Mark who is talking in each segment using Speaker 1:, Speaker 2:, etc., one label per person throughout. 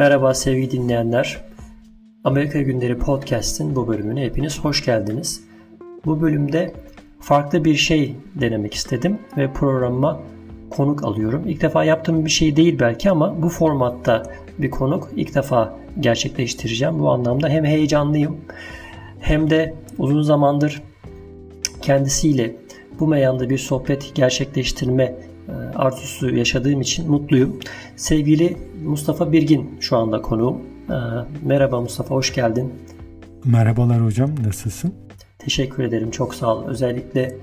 Speaker 1: Merhaba sevgili dinleyenler. Amerika Günleri Podcast'in bu bölümüne hepiniz hoş geldiniz. Bu bölümde farklı bir şey denemek istedim ve programıma konuk alıyorum. İlk defa yaptığım bir şey değil belki ama bu formatta bir konuk ilk defa gerçekleştireceğim. Bu anlamda hem heyecanlıyım hem de uzun zamandır kendisiyle bu meyanda bir sohbet gerçekleştirme e, arzusu yaşadığım için mutluyum. Sevgili Mustafa Birgin şu anda konuğum. E, merhaba Mustafa, hoş geldin.
Speaker 2: Merhabalar hocam, nasılsın?
Speaker 1: Teşekkür ederim, çok sağ ol. Özellikle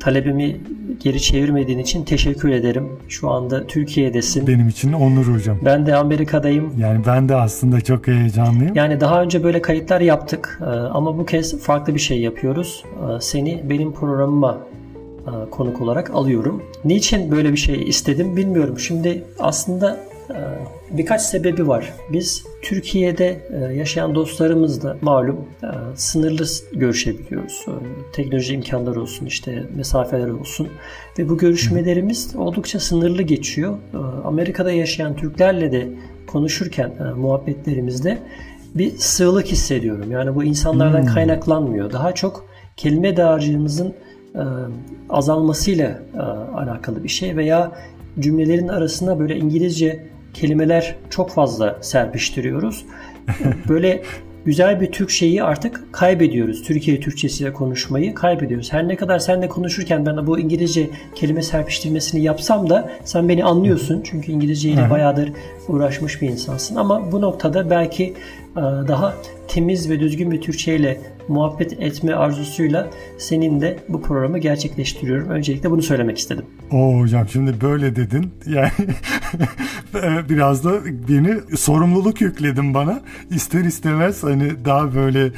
Speaker 1: talebimi geri çevirmediğin için teşekkür ederim. Şu anda Türkiye'desin.
Speaker 2: Benim için onur hocam.
Speaker 1: Ben de Amerika'dayım.
Speaker 2: Yani ben de aslında çok heyecanlıyım.
Speaker 1: Yani daha önce böyle kayıtlar yaptık e, ama bu kez farklı bir şey yapıyoruz. Seni benim programıma konuk olarak alıyorum. Niçin böyle bir şey istedim bilmiyorum. Şimdi aslında e, birkaç sebebi var. Biz Türkiye'de e, yaşayan dostlarımızla malum sınırlı görüşebiliyoruz. Teknoloji imkanları olsun işte mesafeler olsun ve bu görüşmelerimiz oldukça sınırlı geçiyor. Amerika'da yaşayan Türklerle de konuşurken muhabbetlerimizde bir sığlık hissediyorum. Yani bu insanlardan hmm. kaynaklanmıyor. Daha çok kelime dağarcığımızın e, azalmasıyla e, alakalı bir şey veya cümlelerin arasında böyle İngilizce kelimeler çok fazla serpiştiriyoruz. Böyle güzel bir Türk şeyi artık kaybediyoruz. Türkiye Türkçesiyle konuşmayı kaybediyoruz. Her ne kadar seninle konuşurken ben bu İngilizce kelime serpiştirmesini yapsam da sen beni anlıyorsun. Çünkü İngilizce ile bayağıdır uğraşmış bir insansın. Ama bu noktada belki e, daha temiz ve düzgün bir Türkçe ile muhabbet etme arzusuyla senin de bu programı gerçekleştiriyorum. Öncelikle bunu söylemek istedim.
Speaker 2: Oo hocam şimdi böyle dedin. Yani biraz da beni sorumluluk yükledin bana. İster istemez hani daha böyle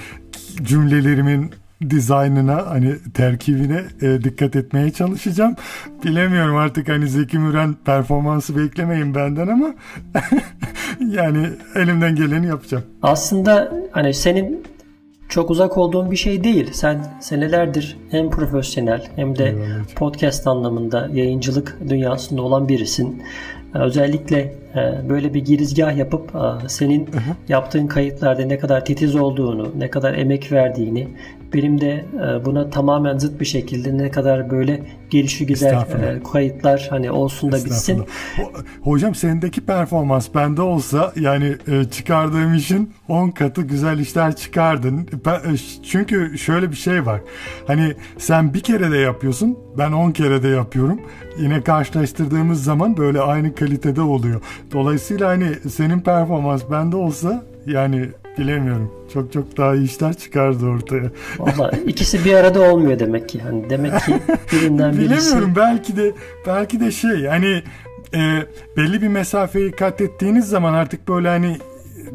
Speaker 2: cümlelerimin dizaynına hani terkibine e, dikkat etmeye çalışacağım. Bilemiyorum artık hani Zeki Müren performansı beklemeyin benden ama yani elimden geleni yapacağım.
Speaker 1: Aslında hani senin çok uzak olduğun bir şey değil. Sen senelerdir hem profesyonel hem de podcast anlamında yayıncılık dünyasında olan birisin. Ee, özellikle e, böyle bir girizgah yapıp e, senin yaptığın kayıtlarda ne kadar titiz olduğunu, ne kadar emek verdiğini, benim de e, buna tamamen zıt bir şekilde ne kadar böyle gelişi güzel e, kayıtlar hani olsun da bitsin.
Speaker 2: Hocam sendeki performans bende olsa yani e, çıkardığım işin 10 katı güzel işler çıkardın. Çünkü şöyle bir şey var. Hani sen bir kere de yapıyorsun ben 10 kere de yapıyorum. Yine karşılaştırdığımız zaman böyle aynı kalitede oluyor. Dolayısıyla hani senin performans bende olsa yani bilemiyorum. Çok çok daha iyi işler çıkardı ortaya.
Speaker 1: Valla ikisi bir arada olmuyor demek ki. Hani demek ki birinden
Speaker 2: birisi. Bilemiyorum belki de belki de şey hani e, belli bir mesafeyi kat ettiğiniz zaman artık böyle hani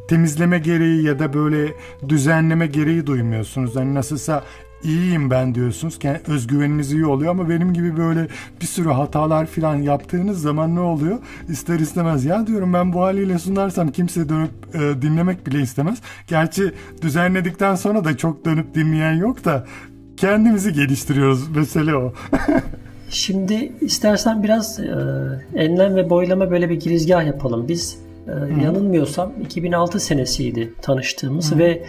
Speaker 2: temizleme gereği ya da böyle düzenleme gereği duymuyorsunuz. Hani nasılsa iyiyim ben diyorsunuz. Yani özgüveniniz iyi oluyor ama benim gibi böyle bir sürü hatalar falan yaptığınız zaman ne oluyor? İster istemez ya diyorum ben bu haliyle sunarsam kimse dönüp e, dinlemek bile istemez. Gerçi düzenledikten sonra da çok dönüp dinleyen yok da kendimizi geliştiriyoruz. Mesele o.
Speaker 1: Şimdi istersen biraz e, enlem ve boylama böyle bir girizgah yapalım. Biz ee, yanılmıyorsam 2006 senesiydi tanıştığımız Hı. ve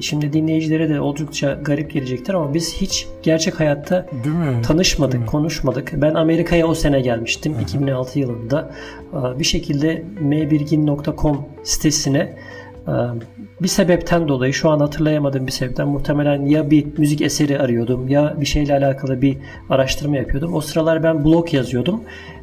Speaker 1: şimdi dinleyicilere de oldukça garip gelecektir ama biz hiç gerçek hayatta tanışmadık, Değil mi? konuşmadık. Ben Amerika'ya o sene gelmiştim Hı. 2006 yılında. Bir şekilde mbirgin.com sitesine e, bir sebepten dolayı şu an hatırlayamadığım bir sebepten muhtemelen ya bir müzik eseri arıyordum ya bir şeyle alakalı bir araştırma yapıyordum. O sıralar ben blog yazıyordum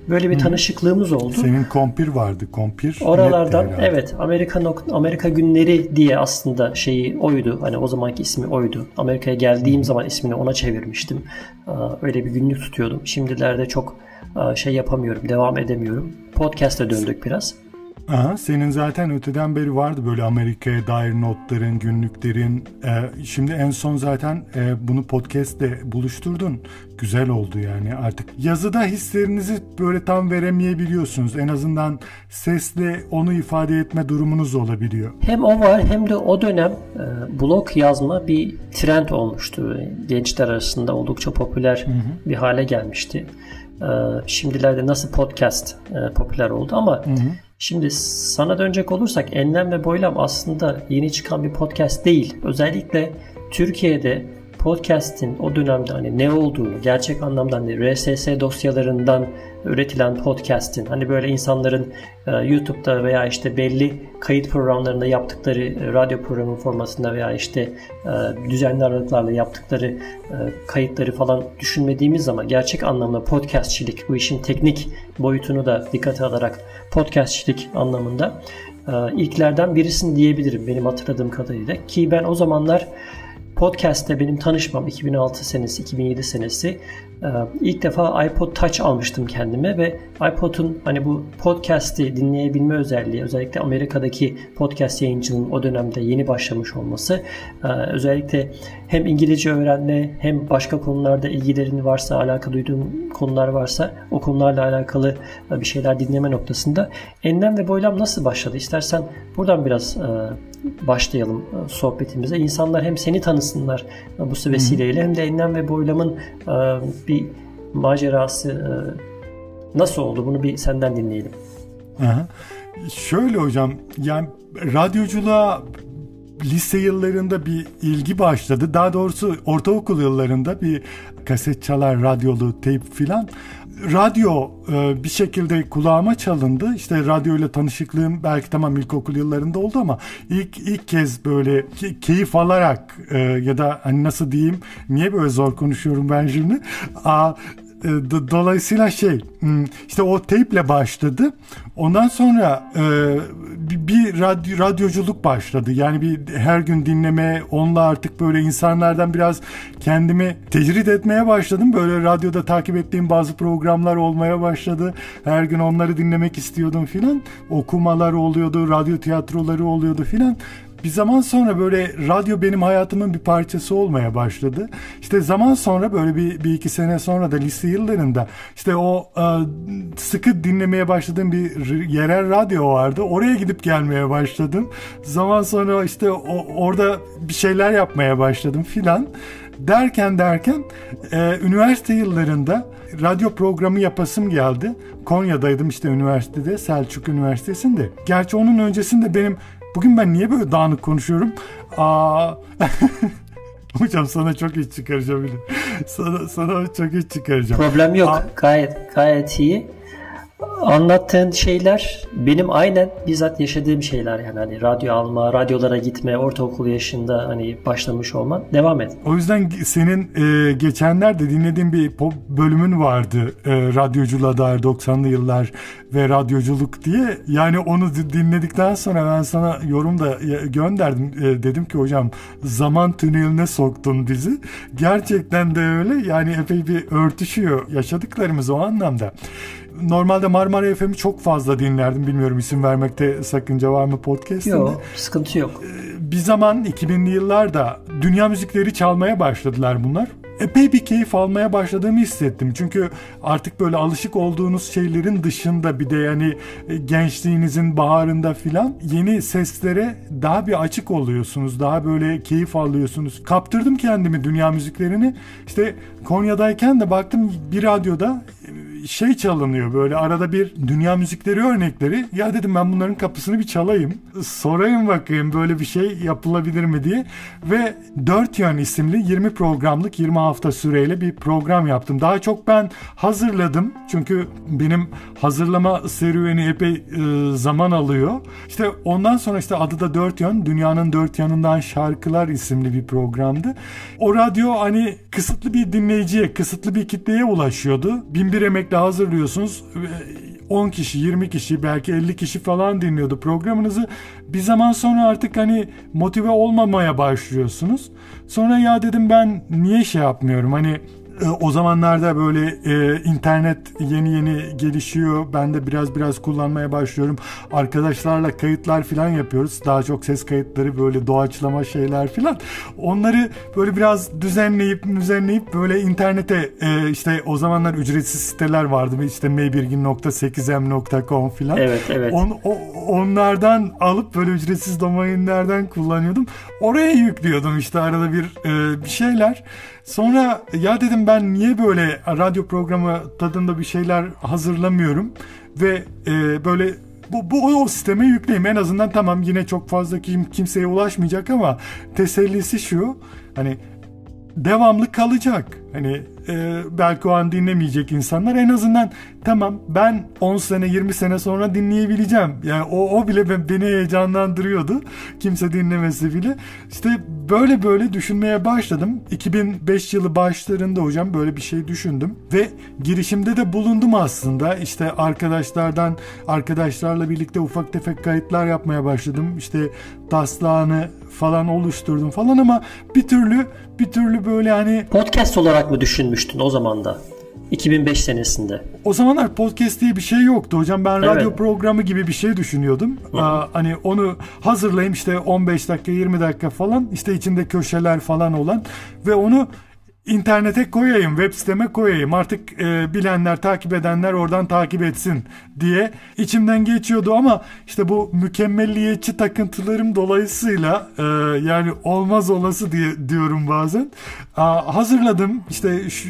Speaker 1: Böyle bir tanışıklığımız oldu.
Speaker 2: Senin kompir vardı. Kompir.
Speaker 1: Oralardan evet Amerika Amerika günleri diye aslında şeyi oydu. Hani o zamanki ismi oydu. Amerika'ya geldiğim Hı. zaman ismini ona çevirmiştim. Öyle bir günlük tutuyordum. Şimdilerde çok şey yapamıyorum. Devam edemiyorum. Podcast'e döndük biraz.
Speaker 2: Aha, senin zaten öteden beri vardı böyle Amerika'ya dair notların, günlüklerin. Ee, şimdi en son zaten e, bunu podcast'te buluşturdun. Güzel oldu yani artık. Yazıda hislerinizi böyle tam veremeyebiliyorsunuz. En azından sesle onu ifade etme durumunuz olabiliyor.
Speaker 1: Hem o var hem de o dönem e, blog yazma bir trend olmuştu. Gençler arasında oldukça popüler hı hı. bir hale gelmişti. E, şimdilerde nasıl podcast e, popüler oldu ama... Hı hı Şimdi sana dönecek olursak Enlem ve Boylam aslında yeni çıkan bir podcast değil. Özellikle Türkiye'de podcast'in o dönemde hani ne olduğunu gerçek anlamda hani RSS dosyalarından üretilen podcast'in hani böyle insanların e, YouTube'da veya işte belli kayıt programlarında yaptıkları e, radyo programı formasında veya işte e, düzenli aralıklarla yaptıkları e, kayıtları falan düşünmediğimiz zaman gerçek anlamda podcastçilik bu işin teknik boyutunu da dikkate alarak podcastçilik anlamında e, ilklerden birisini diyebilirim benim hatırladığım kadarıyla. Ki ben o zamanlar Podcast'te benim tanışmam 2006 senesi, 2007 senesi ilk defa iPod Touch almıştım kendime ve iPod'un hani bu podcast'i dinleyebilme özelliği özellikle Amerika'daki podcast yayıncının o dönemde yeni başlamış olması e, özellikle hem İngilizce öğrenme hem başka konularda ilgilerin varsa alaka duyduğun konular varsa o konularla alakalı e, bir şeyler dinleme noktasında enlem ve boylam nasıl başladı? İstersen buradan biraz e, başlayalım sohbetimize. İnsanlar hem seni tanısınlar bu vesileyle hem de enlem ve boylamın bir macerası e, nasıl oldu? Bunu bir senden dinleyelim.
Speaker 2: Aha. Şöyle hocam yani radyoculuğa lise yıllarında bir ilgi başladı. Daha doğrusu ortaokul yıllarında bir kaset çalar radyolu teyp filan radyo e, bir şekilde kulağıma çalındı. İşte radyoyla tanışıklığım belki tamam ilkokul yıllarında oldu ama ilk ilk kez böyle keyif alarak e, ya da hani nasıl diyeyim niye böyle zor konuşuyorum ben şimdi? Aa, e, dolayısıyla şey hmm, işte o teyple başladı. Ondan sonra e, bir radyo, radyoculuk başladı. Yani bir her gün dinleme, onunla artık böyle insanlardan biraz kendimi tecrit etmeye başladım. Böyle radyoda takip ettiğim bazı programlar olmaya başladı. Her gün onları dinlemek istiyordum filan. Okumalar oluyordu, radyo tiyatroları oluyordu filan bir zaman sonra böyle radyo benim hayatımın bir parçası olmaya başladı. İşte zaman sonra böyle bir, bir iki sene sonra da lise yıllarında işte o e, sıkı dinlemeye başladığım bir yerel radyo vardı. Oraya gidip gelmeye başladım. Zaman sonra işte o, orada bir şeyler yapmaya başladım filan. Derken derken e, üniversite yıllarında radyo programı yapasım geldi. Konya'daydım işte üniversitede Selçuk Üniversitesi'nde. Gerçi onun öncesinde benim Bugün ben niye böyle dağınık konuşuyorum? Aa... Hocam sana çok iyi çıkaracağım. Sana, sana çok iyi çıkaracağım.
Speaker 1: Problem yok. Aa... Gayet gayet iyi anlattığın şeyler benim aynen bizzat yaşadığım şeyler yani hani radyo alma, radyolara gitme, ortaokul yaşında hani başlamış olman devam et.
Speaker 2: O yüzden senin e, geçenlerde dinlediğim bir bölümün vardı e, radyoculuğa dair 90'lı yıllar ve radyoculuk diye. Yani onu dinledikten sonra ben sana yorum da gönderdim. E, dedim ki hocam zaman tüneline soktun bizi. Gerçekten de öyle yani epey bir örtüşüyor yaşadıklarımız o anlamda normalde Marmara FM'i çok fazla dinlerdim. Bilmiyorum isim vermekte sakınca var mı podcast'inde?
Speaker 1: Yok sıkıntı yok.
Speaker 2: Ee, bir zaman 2000'li yıllarda dünya müzikleri çalmaya başladılar bunlar. Epey bir keyif almaya başladığımı hissettim. Çünkü artık böyle alışık olduğunuz şeylerin dışında bir de yani e, gençliğinizin baharında filan yeni seslere daha bir açık oluyorsunuz. Daha böyle keyif alıyorsunuz. Kaptırdım kendimi dünya müziklerini. İşte Konya'dayken de baktım bir radyoda şey çalınıyor böyle arada bir dünya müzikleri örnekleri. Ya dedim ben bunların kapısını bir çalayım. Sorayım bakayım böyle bir şey yapılabilir mi diye. Ve Dört Yön isimli 20 programlık 20 hafta süreyle bir program yaptım. Daha çok ben hazırladım. Çünkü benim hazırlama serüveni epey e, zaman alıyor. İşte ondan sonra işte adı da Dört Yön. Dünyanın Dört Yanından Şarkılar isimli bir programdı. O radyo hani kısıtlı bir dinleyiciye, kısıtlı bir kitleye ulaşıyordu. Binbir emekli sürekli hazırlıyorsunuz. 10 kişi, 20 kişi, belki 50 kişi falan dinliyordu programınızı. Bir zaman sonra artık hani motive olmamaya başlıyorsunuz. Sonra ya dedim ben niye şey yapmıyorum? Hani o zamanlarda böyle e, internet yeni yeni gelişiyor. Ben de biraz biraz kullanmaya başlıyorum. Arkadaşlarla kayıtlar falan yapıyoruz. Daha çok ses kayıtları böyle doğaçlama şeyler falan. Onları böyle biraz düzenleyip düzenleyip böyle internete e, işte o zamanlar ücretsiz siteler vardı. İşte maybirgin.8m.com falan.
Speaker 1: Evet evet. On,
Speaker 2: o, onlardan alıp böyle ücretsiz domainlerden kullanıyordum. Oraya yüklüyordum işte arada bir e, bir şeyler. Sonra ya dedim ben niye böyle radyo programı tadında bir şeyler hazırlamıyorum ve e, böyle bu, bu o sisteme yükleyeyim. En azından tamam yine çok fazla kim, kimseye ulaşmayacak ama tesellisi şu. Hani devamlı kalacak. Hani e, belki o an dinlemeyecek insanlar en azından tamam ben 10 sene 20 sene sonra dinleyebileceğim. Yani o, o bile beni heyecanlandırıyordu. Kimse dinlemesi bile. İşte böyle böyle düşünmeye başladım. 2005 yılı başlarında hocam böyle bir şey düşündüm ve girişimde de bulundum aslında. İşte arkadaşlardan arkadaşlarla birlikte ufak tefek kayıtlar yapmaya başladım. İşte taslağını falan oluşturdum falan ama bir türlü bir türlü böyle hani
Speaker 1: podcast olarak mı düşünmüştün o zaman da? 2005 senesinde.
Speaker 2: O zamanlar podcast diye bir şey yoktu hocam. Ben radyo evet. programı gibi bir şey düşünüyordum. Aa, hani onu hazırlayayım işte 15 dakika 20 dakika falan işte içinde köşeler falan olan ve onu internete koyayım, web siteme koyayım. Artık e, bilenler, takip edenler oradan takip etsin diye içimden geçiyordu ama işte bu mükemmelliyetçi takıntılarım dolayısıyla e, yani olmaz olası diye diyorum bazen. Aa, hazırladım. İşte şu,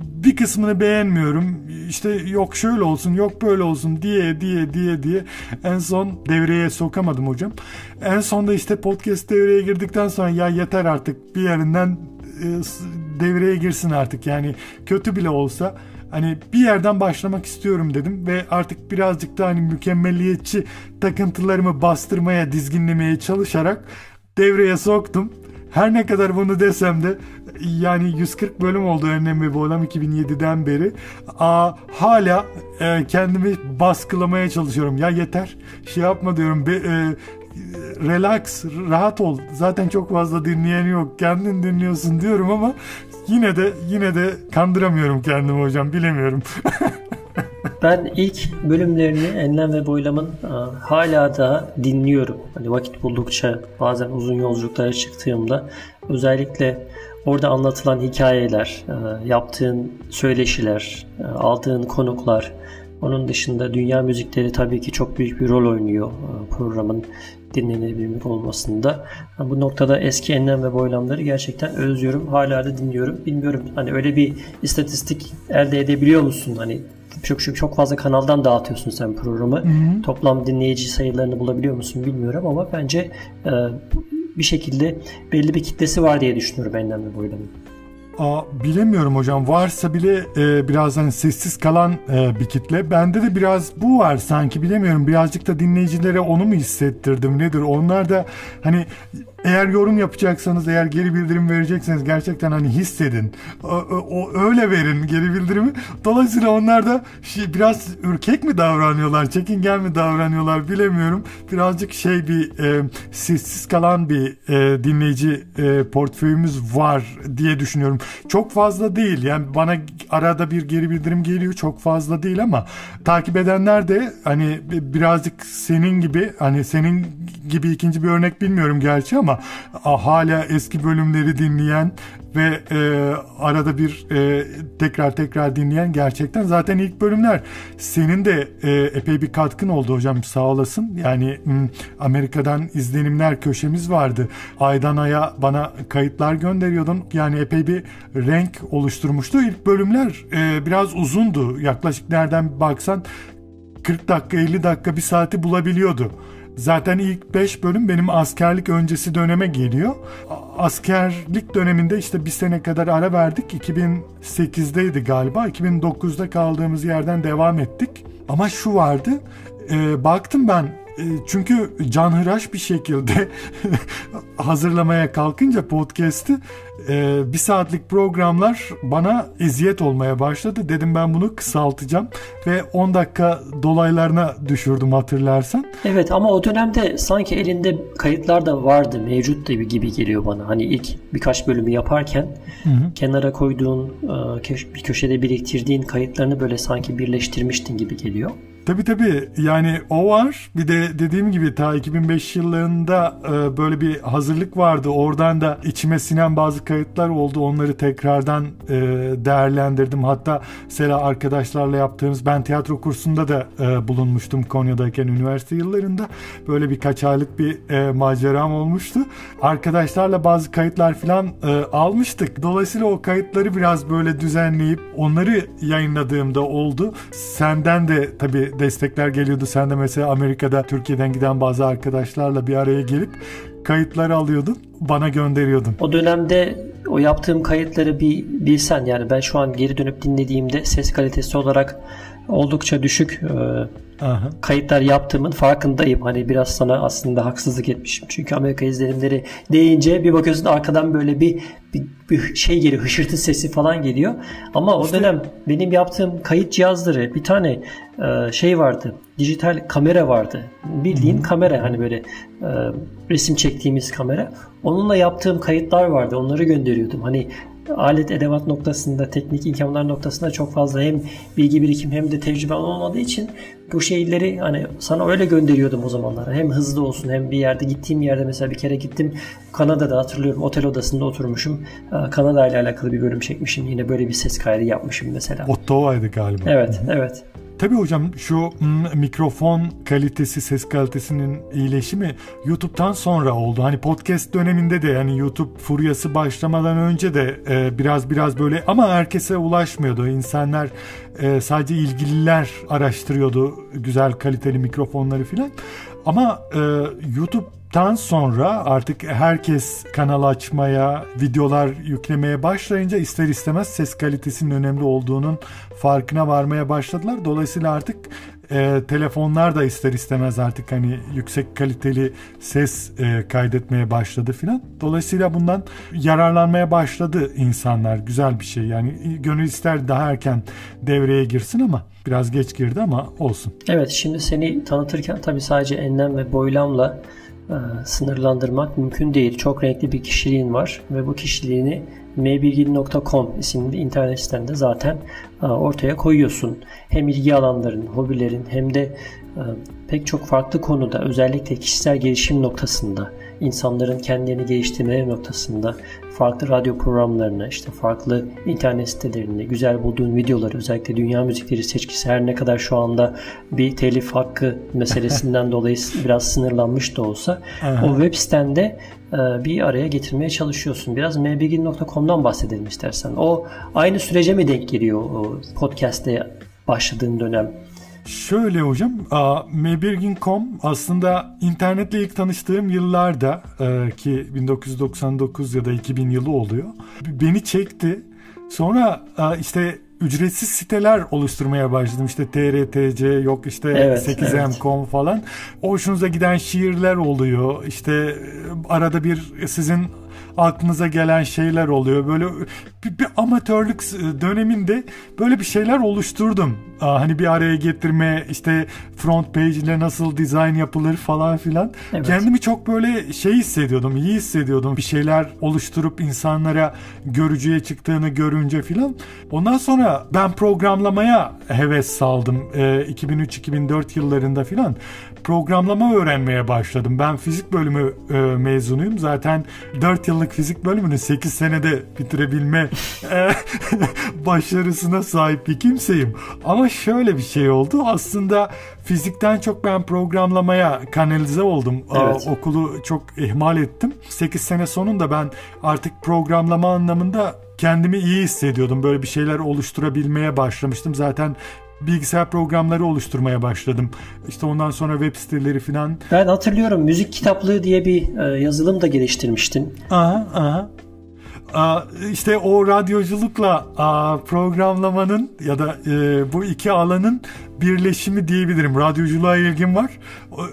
Speaker 2: bir kısmını beğenmiyorum. İşte yok şöyle olsun, yok böyle olsun diye diye diye diye en son devreye sokamadım hocam. En sonda işte podcast devreye girdikten sonra ya yeter artık bir yerinden e, devreye girsin artık. Yani kötü bile olsa hani bir yerden başlamak istiyorum dedim ve artık birazcık da hani mükemmelliyetçi takıntılarımı bastırmaya, dizginlemeye çalışarak devreye soktum. Her ne kadar bunu desem de yani 140 bölüm oldu Önlem ve Boylam 2007'den beri. Aa, hala e, kendimi baskılamaya çalışıyorum. Ya yeter şey yapma diyorum. Be, e, relax, rahat ol. Zaten çok fazla dinleyen yok. Kendin dinliyorsun diyorum ama yine de yine de kandıramıyorum kendimi hocam. Bilemiyorum.
Speaker 1: ben ilk bölümlerini Enlem ve Boylam'ın e, hala da dinliyorum. Hani vakit buldukça bazen uzun yolculuklara çıktığımda özellikle orada anlatılan hikayeler, e, yaptığın söyleşiler, e, aldığın konuklar, onun dışında dünya müzikleri tabii ki çok büyük bir rol oynuyor programın dinlenebilmek olmasında. Bu noktada eski enlem ve boylamları gerçekten özlüyorum. Hala da dinliyorum. Bilmiyorum hani öyle bir istatistik elde edebiliyor musun? Hani çok çok çok fazla kanaldan dağıtıyorsun sen programı. Hı hı. Toplam dinleyici sayılarını bulabiliyor musun bilmiyorum ama bence e, bir şekilde belli bir kitlesi var diye düşünüyorum enlem ve boylamın.
Speaker 2: Aa, bilemiyorum hocam. Varsa bile e, biraz hani sessiz kalan e, bir kitle. Bende de biraz bu var sanki bilemiyorum. Birazcık da dinleyicilere onu mu hissettirdim nedir? Onlar da hani eğer yorum yapacaksanız, eğer geri bildirim verecekseniz gerçekten hani hissedin. O, o öyle verin geri bildirimi. Dolayısıyla onlar da şey, biraz ürkek mi davranıyorlar, çekingen mi davranıyorlar bilemiyorum. Birazcık şey bir e, sessiz kalan bir e, dinleyici e, portföyümüz var diye düşünüyorum. Çok fazla değil. Yani bana arada bir geri bildirim geliyor. Çok fazla değil ama takip edenler de hani birazcık senin gibi hani senin gibi ikinci bir örnek bilmiyorum gerçi ama hala eski bölümleri dinleyen ve e, arada bir e, tekrar tekrar dinleyen gerçekten zaten ilk bölümler senin de e, epey bir katkın oldu hocam sağ olasın. Yani Amerika'dan izlenimler köşemiz vardı. Aydan aya bana kayıtlar gönderiyordun. Yani epey bir renk oluşturmuştu. İlk bölümler e, biraz uzundu. Yaklaşık nereden baksan 40 dakika 50 dakika bir saati bulabiliyordu. Zaten ilk 5 bölüm benim askerlik öncesi döneme geliyor. Askerlik döneminde işte bir sene kadar ara verdik. 2008'deydi galiba. 2009'da kaldığımız yerden devam ettik. Ama şu vardı. E, baktım ben çünkü canhıraş bir şekilde hazırlamaya kalkınca podcast'i e, bir saatlik programlar bana eziyet olmaya başladı. Dedim ben bunu kısaltacağım ve 10 dakika dolaylarına düşürdüm hatırlarsan.
Speaker 1: Evet ama o dönemde sanki elinde kayıtlar da vardı mevcut gibi geliyor bana. Hani ilk birkaç bölümü yaparken hı hı. kenara koyduğun e, bir köşede biriktirdiğin kayıtlarını böyle sanki birleştirmiştin gibi geliyor.
Speaker 2: Tabi tabi yani o var. Bir de dediğim gibi ta 2005 yıllarında e, böyle bir hazırlık vardı. Oradan da içime sinen bazı kayıtlar oldu. Onları tekrardan e, değerlendirdim. Hatta mesela arkadaşlarla yaptığımız ben tiyatro kursunda da e, bulunmuştum Konya'dayken üniversite yıllarında. Böyle birkaç aylık bir e, maceram olmuştu. Arkadaşlarla bazı kayıtlar falan e, almıştık. Dolayısıyla o kayıtları biraz böyle düzenleyip onları yayınladığımda oldu. Senden de tabi destekler geliyordu. Sen de mesela Amerika'da Türkiye'den giden bazı arkadaşlarla bir araya gelip kayıtları alıyordun. Bana gönderiyordun.
Speaker 1: O dönemde o yaptığım kayıtları bir bilsen yani ben şu an geri dönüp dinlediğimde ses kalitesi olarak oldukça düşük e, Aha. kayıtlar yaptığımın farkındayım. Hani biraz sana aslında haksızlık etmişim. Çünkü Amerika izlenimleri deyince bir bakıyorsun arkadan böyle bir, bir, bir şey geliyor. Hışırtı sesi falan geliyor. Ama o dönem benim yaptığım kayıt cihazları bir tane e, şey vardı. Dijital kamera vardı. Bildiğin Hı. kamera hani böyle e, resim çektiğimiz kamera. Onunla yaptığım kayıtlar vardı. Onları gönderiyordum. Hani alet edevat noktasında, teknik imkanlar noktasında çok fazla hem bilgi birikim hem de tecrübe olmadığı için bu şeyleri hani sana öyle gönderiyordum o zamanlar. Hem hızlı olsun hem bir yerde gittiğim yerde mesela bir kere gittim Kanada'da hatırlıyorum otel odasında oturmuşum. Kanada ile alakalı bir bölüm çekmişim. Yine böyle bir ses kaydı yapmışım mesela.
Speaker 2: Ottawa'ydı galiba.
Speaker 1: Evet, evet.
Speaker 2: Tabii hocam şu hmm, mikrofon kalitesi, ses kalitesinin iyileşimi YouTube'dan sonra oldu. Hani podcast döneminde de yani YouTube furyası başlamadan önce de e, biraz biraz böyle ama herkese ulaşmıyordu. İnsanlar e, sadece ilgililer araştırıyordu güzel kaliteli mikrofonları filan. Ama e, YouTube Tan sonra artık herkes kanal açmaya, videolar yüklemeye başlayınca ister istemez ses kalitesinin önemli olduğunun farkına varmaya başladılar. Dolayısıyla artık e, telefonlar da ister istemez artık hani yüksek kaliteli ses e, kaydetmeye başladı filan. Dolayısıyla bundan yararlanmaya başladı insanlar. Güzel bir şey. Yani gönül ister daha erken devreye girsin ama biraz geç girdi ama olsun.
Speaker 1: Evet şimdi seni tanıtırken tabii sadece enlem ve boylamla sınırlandırmak mümkün değil. Çok renkli bir kişiliğin var ve bu kişiliğini mbilgin.com isimli internet sitende zaten e, ortaya koyuyorsun. Hem ilgi alanların, hobilerin hem de e, pek çok farklı konuda özellikle kişisel gelişim noktasında insanların kendilerini geliştirmeleri noktasında farklı radyo programlarını, işte farklı internet sitelerini, güzel bulduğun videoları, özellikle dünya müzikleri seçkisi her ne kadar şu anda bir telif hakkı meselesinden dolayı biraz sınırlanmış da olsa o web sitende e, bir araya getirmeye çalışıyorsun. Biraz mbgin.com'dan bahsedelim istersen. O aynı sürece mi denk geliyor o podcast'te başladığın dönem?
Speaker 2: Şöyle hocam, mebirgin.com aslında internetle ilk tanıştığım yıllarda e, ki 1999 ya da 2000 yılı oluyor. Beni çekti. Sonra işte ücretsiz siteler oluşturmaya başladım. İşte TRTC yok işte evet, 8M.com evet. falan. Hoşunuza giden şiirler oluyor. İşte e, arada bir sizin aklınıza gelen şeyler oluyor. Böyle bir, bir amatörlük döneminde böyle bir şeyler oluşturdum. Hani bir araya getirme işte front page ile nasıl dizayn yapılır falan filan. Evet. Kendimi çok böyle şey hissediyordum, iyi hissediyordum. Bir şeyler oluşturup insanlara görücüye çıktığını görünce filan. Ondan sonra ben programlamaya heves saldım. 2003-2004 yıllarında filan programlama öğrenmeye başladım. Ben fizik bölümü e, mezunuyum. Zaten 4 yıllık fizik bölümünü 8 senede bitirebilme e, başarısına sahip bir kimseyim. Ama şöyle bir şey oldu. Aslında fizikten çok ben programlamaya kanalize oldum. Evet. okulu çok ihmal ettim. 8 sene sonunda ben artık programlama anlamında kendimi iyi hissediyordum. Böyle bir şeyler oluşturabilmeye başlamıştım. Zaten bilgisayar programları oluşturmaya başladım. İşte ondan sonra web siteleri falan.
Speaker 1: Ben hatırlıyorum müzik kitaplığı diye bir e, yazılım da geliştirmiştin.
Speaker 2: Aha aha. İşte o radyoculukla programlamanın ya da e, bu iki alanın birleşimi diyebilirim. Radyoculuğa ilgim var.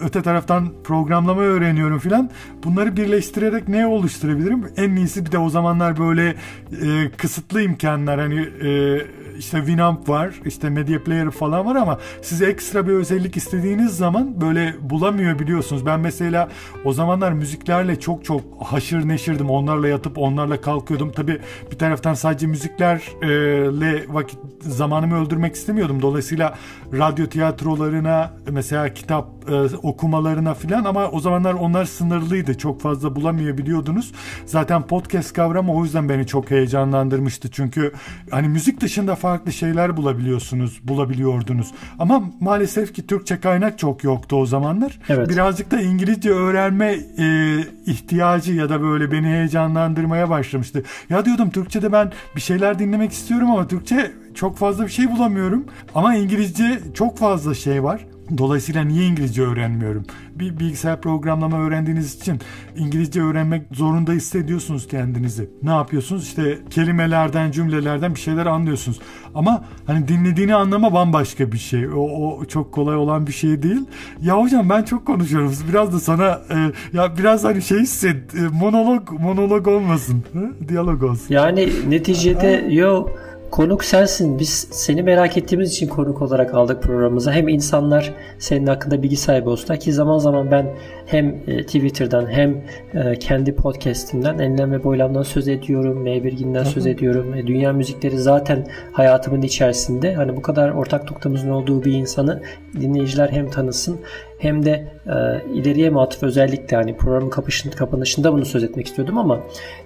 Speaker 2: Öte taraftan programlama öğreniyorum filan. Bunları birleştirerek ne oluşturabilirim? En iyisi bir de o zamanlar böyle e, kısıtlı imkanlar hani e, işte Winamp var, işte Media Player falan var ama siz ekstra bir özellik istediğiniz zaman böyle bulamıyor biliyorsunuz. Ben mesela o zamanlar müziklerle çok çok haşır neşirdim. Onlarla yatıp onlarla kalkıyordum. Tabi bir taraftan sadece müziklerle vakit zamanımı öldürmek istemiyordum. Dolayısıyla radyo tiyatrolarına mesela kitap e, okumalarına filan ama o zamanlar onlar sınırlıydı. Çok fazla bulamayabiliyordunuz. Zaten podcast kavramı o yüzden beni çok heyecanlandırmıştı. Çünkü hani müzik dışında farklı şeyler bulabiliyorsunuz, bulabiliyordunuz. Ama maalesef ki Türkçe kaynak çok yoktu o zamanlar. Evet. Birazcık da İngilizce öğrenme e, ihtiyacı ya da böyle beni heyecanlandırmaya başlamıştı. Ya diyordum Türkçe'de ben bir şeyler dinlemek istiyorum ama Türkçe çok fazla bir şey bulamıyorum. Ama İngilizce çok fazla şey var. Dolayısıyla niye İngilizce öğrenmiyorum? Bir bilgisayar programlama öğrendiğiniz için İngilizce öğrenmek zorunda hissediyorsunuz kendinizi. Ne yapıyorsunuz? İşte kelimelerden, cümlelerden bir şeyler anlıyorsunuz. Ama hani dinlediğini anlama bambaşka bir şey. O, o çok kolay olan bir şey değil. Ya hocam ben çok konuşuyorum. Biraz da sana e, ya biraz hani şey hisset. E, monolog monolog olmasın. Hı? Diyalog olsun.
Speaker 1: Yani neticede yo Konuk sensin. Biz seni merak ettiğimiz için konuk olarak aldık programımıza. Hem insanlar senin hakkında bilgi sahibi olsunlar ki zaman zaman ben hem e, Twitter'dan hem e, kendi podcast'imden Enlem ve Boylam'dan söz ediyorum. M1'ginden söz ediyorum. E, dünya müzikleri zaten hayatımın içerisinde. Hani bu kadar ortak noktamızın olduğu bir insanı dinleyiciler hem tanısın hem de e, ileriye muatıf özellikle hani programın kapışın, kapanışında bunu söz etmek istiyordum ama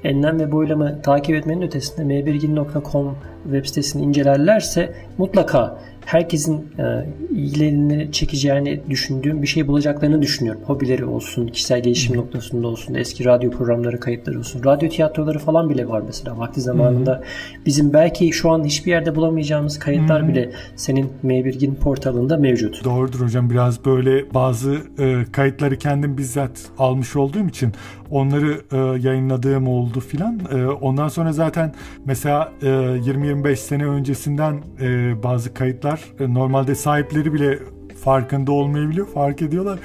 Speaker 1: enlem ve boylamı takip etmenin ötesinde m1gin.com web sitesini incelerlerse mutlaka herkesin e, ilgilerini çekeceğini düşündüğüm bir şey bulacaklarını düşünüyorum. Hobileri olsun, kişisel gelişim noktasında olsun, eski radyo programları kayıtları olsun. Radyo tiyatroları falan bile var mesela vakti zamanında. Hmm. Bizim belki şu an hiçbir yerde bulamayacağımız kayıtlar hmm. bile senin M1'gin portalında mevcut.
Speaker 2: Doğrudur hocam. Biraz böyle bazı e, kayıtları kendim bizzat almış olduğum için onları e, yayınladığım oldu filan. E, ondan sonra zaten mesela e, 20-25 sene öncesinden e, bazı kayıtlar e, normalde sahipleri bile farkında olmayabiliyor. Fark ediyorlar.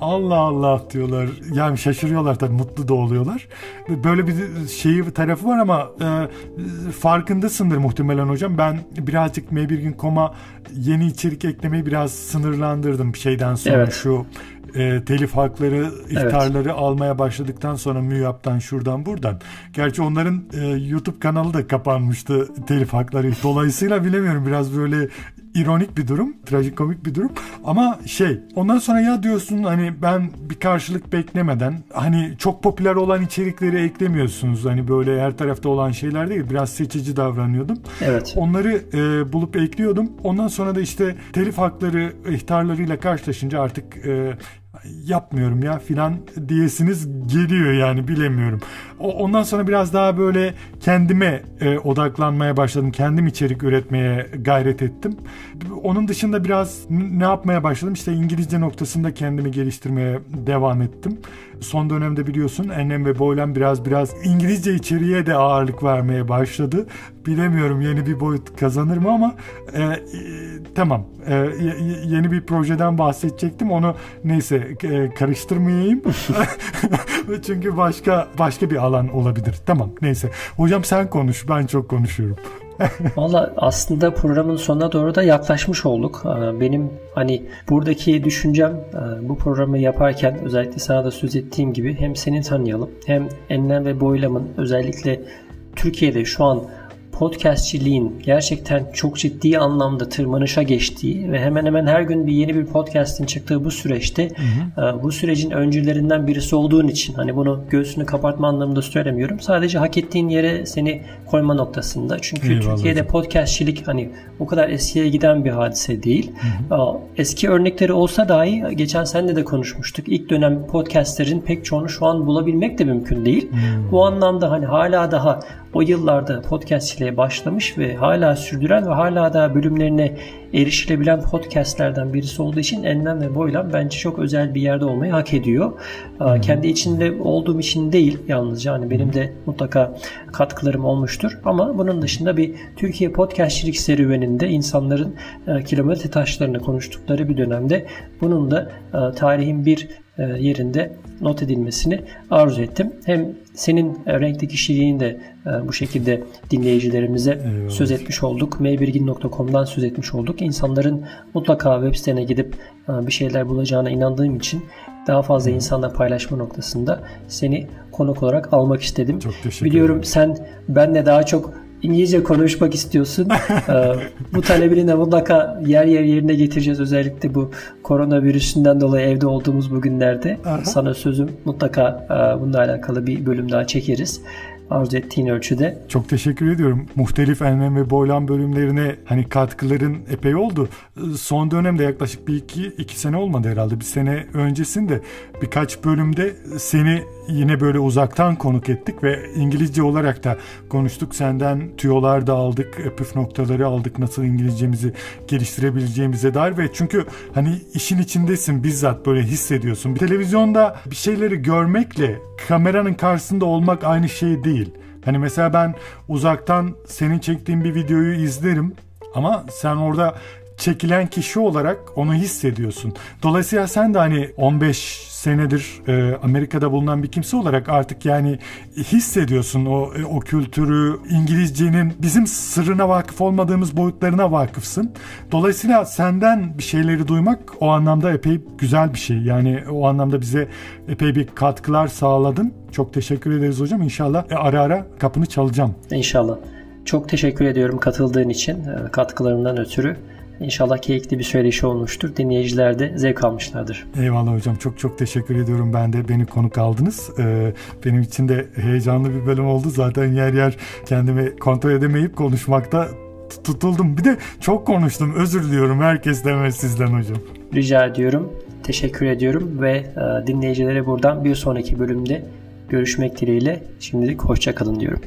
Speaker 2: Allah Allah diyorlar. Yani şaşırıyorlar tabii mutlu da oluyorlar. Böyle bir şeyi tarafı var ama e, farkındasındır muhtemelen hocam. Ben birazcık M1.com'a yeni içerik eklemeyi biraz sınırlandırdım bir şeyden sonra evet. şu e, telif hakları, ihtarları evet. almaya başladıktan sonra MÜYAP'tan şuradan buradan. Gerçi onların e, YouTube kanalı da kapanmıştı telif hakları. Dolayısıyla bilemiyorum biraz böyle ironik bir durum, trajikomik bir durum. Ama şey, ondan sonra ya diyorsun hani ben bir karşılık beklemeden hani çok popüler olan içerikleri eklemiyorsunuz. Hani böyle her tarafta olan şeyler değil. Biraz seçici davranıyordum.
Speaker 1: Evet.
Speaker 2: Onları e, bulup ekliyordum. Ondan sonra da işte telif hakları ihtarlarıyla karşılaşınca artık e, yapmıyorum ya filan diyesiniz geliyor yani bilemiyorum. Ondan sonra biraz daha böyle kendime e, odaklanmaya başladım. Kendim içerik üretmeye gayret ettim. Onun dışında biraz ne yapmaya başladım? İşte İngilizce noktasında kendimi geliştirmeye devam ettim. Son dönemde biliyorsun Enlem ve Boylan biraz biraz İngilizce içeriğe de ağırlık vermeye başladı. Bilemiyorum yeni bir boyut kazanır mı ama e, e, tamam e, yeni bir projeden bahsedecektim. Onu neyse e, karıştırmayayım. Çünkü başka başka bir alan olabilir. Tamam neyse. Hocam sen konuş ben çok konuşuyorum.
Speaker 1: Valla aslında programın sonuna doğru da yaklaşmış olduk. Ee, benim hani buradaki düşüncem e, bu programı yaparken özellikle sana da söz ettiğim gibi hem seni tanıyalım hem enlem ve boylamın özellikle Türkiye'de şu an podcastçiliğin gerçekten çok ciddi anlamda tırmanışa geçtiği ve hemen hemen her gün bir yeni bir podcast'in çıktığı bu süreçte hı hı. E, bu sürecin öncülerinden birisi olduğun için hani bunu göğsünü kapatma anlamında söylemiyorum. Sadece hak ettiğin yere seni koyma noktasında. Çünkü Eyvallah. Türkiye'de podcastçilik hani o kadar eskiye giden bir hadise değil. Hı hı. Eski örnekleri olsa dahi geçen sene de konuşmuştuk. İlk dönem podcastlerin pek çoğunu şu an bulabilmek de mümkün değil. Hı. Bu anlamda hani hala daha o yıllarda podcastçiliğe başlamış ve hala sürdüren ve hala da bölümlerine erişilebilen podcastlerden birisi olduğu için Enlem ve Boylam bence çok özel bir yerde olmayı hak ediyor. Hmm. Kendi içinde olduğum için değil yalnızca hani benim de mutlaka katkılarım olmuştur ama bunun dışında bir Türkiye podcastçilik serüveninde insanların kilometre taşlarını konuştukları bir dönemde bunun da tarihin bir yerinde not edilmesini arzu ettim. Hem senin e, renkli kişiliğini de e, bu şekilde dinleyicilerimize Eyvallah. söz etmiş olduk. maybirgin.com'dan söz etmiş olduk. İnsanların mutlaka web sitene gidip bir şeyler bulacağına inandığım için daha fazla insanla paylaşma noktasında seni konuk olarak almak istedim.
Speaker 2: Çok teşekkür
Speaker 1: Biliyorum ederim. sen benle daha çok İngilizce konuşmak istiyorsun. Ee, bu talebini de mutlaka yer yer yerine getireceğiz. Özellikle bu koronavirüsünden dolayı evde olduğumuz bu günlerde. Aha. Sana sözüm mutlaka e, bununla alakalı bir bölüm daha çekeriz. Arzu ettiğin ölçüde.
Speaker 2: Çok teşekkür ediyorum. Muhtelif enlem ve boylam bölümlerine hani katkıların epey oldu. Son dönemde yaklaşık bir iki, iki sene olmadı herhalde. Bir sene öncesinde birkaç bölümde seni yine böyle uzaktan konuk ettik ve İngilizce olarak da konuştuk. Senden tüyolar da aldık, püf noktaları aldık nasıl İngilizcemizi geliştirebileceğimize dair ve çünkü hani işin içindesin bizzat böyle hissediyorsun. Televizyonda bir şeyleri görmekle kameranın karşısında olmak aynı şey değil. Hani mesela ben uzaktan senin çektiğin bir videoyu izlerim ama sen orada çekilen kişi olarak onu hissediyorsun. Dolayısıyla sen de hani 15 senedir e, Amerika'da bulunan bir kimse olarak artık yani hissediyorsun o e, o kültürü, İngilizcenin bizim sırrına vakıf olmadığımız boyutlarına vakıfsın. Dolayısıyla senden bir şeyleri duymak o anlamda epey güzel bir şey. Yani o anlamda bize epey bir katkılar sağladın. Çok teşekkür ederiz hocam. İnşallah e, ara ara kapını çalacağım.
Speaker 1: İnşallah. Çok teşekkür ediyorum katıldığın için, e, katkılarından ötürü. İnşallah keyifli bir söyleşi olmuştur. Dinleyiciler de zevk almışlardır.
Speaker 2: Eyvallah hocam. Çok çok teşekkür ediyorum. Ben de beni konuk aldınız. Ee, benim için de heyecanlı bir bölüm oldu. Zaten yer yer kendimi kontrol edemeyip konuşmakta tutuldum. Bir de çok konuştum. Özür diliyorum herkesten ve sizden hocam.
Speaker 1: Rica ediyorum. Teşekkür ediyorum ve e, dinleyicilere buradan bir sonraki bölümde görüşmek dileğiyle şimdilik hoşçakalın diyorum.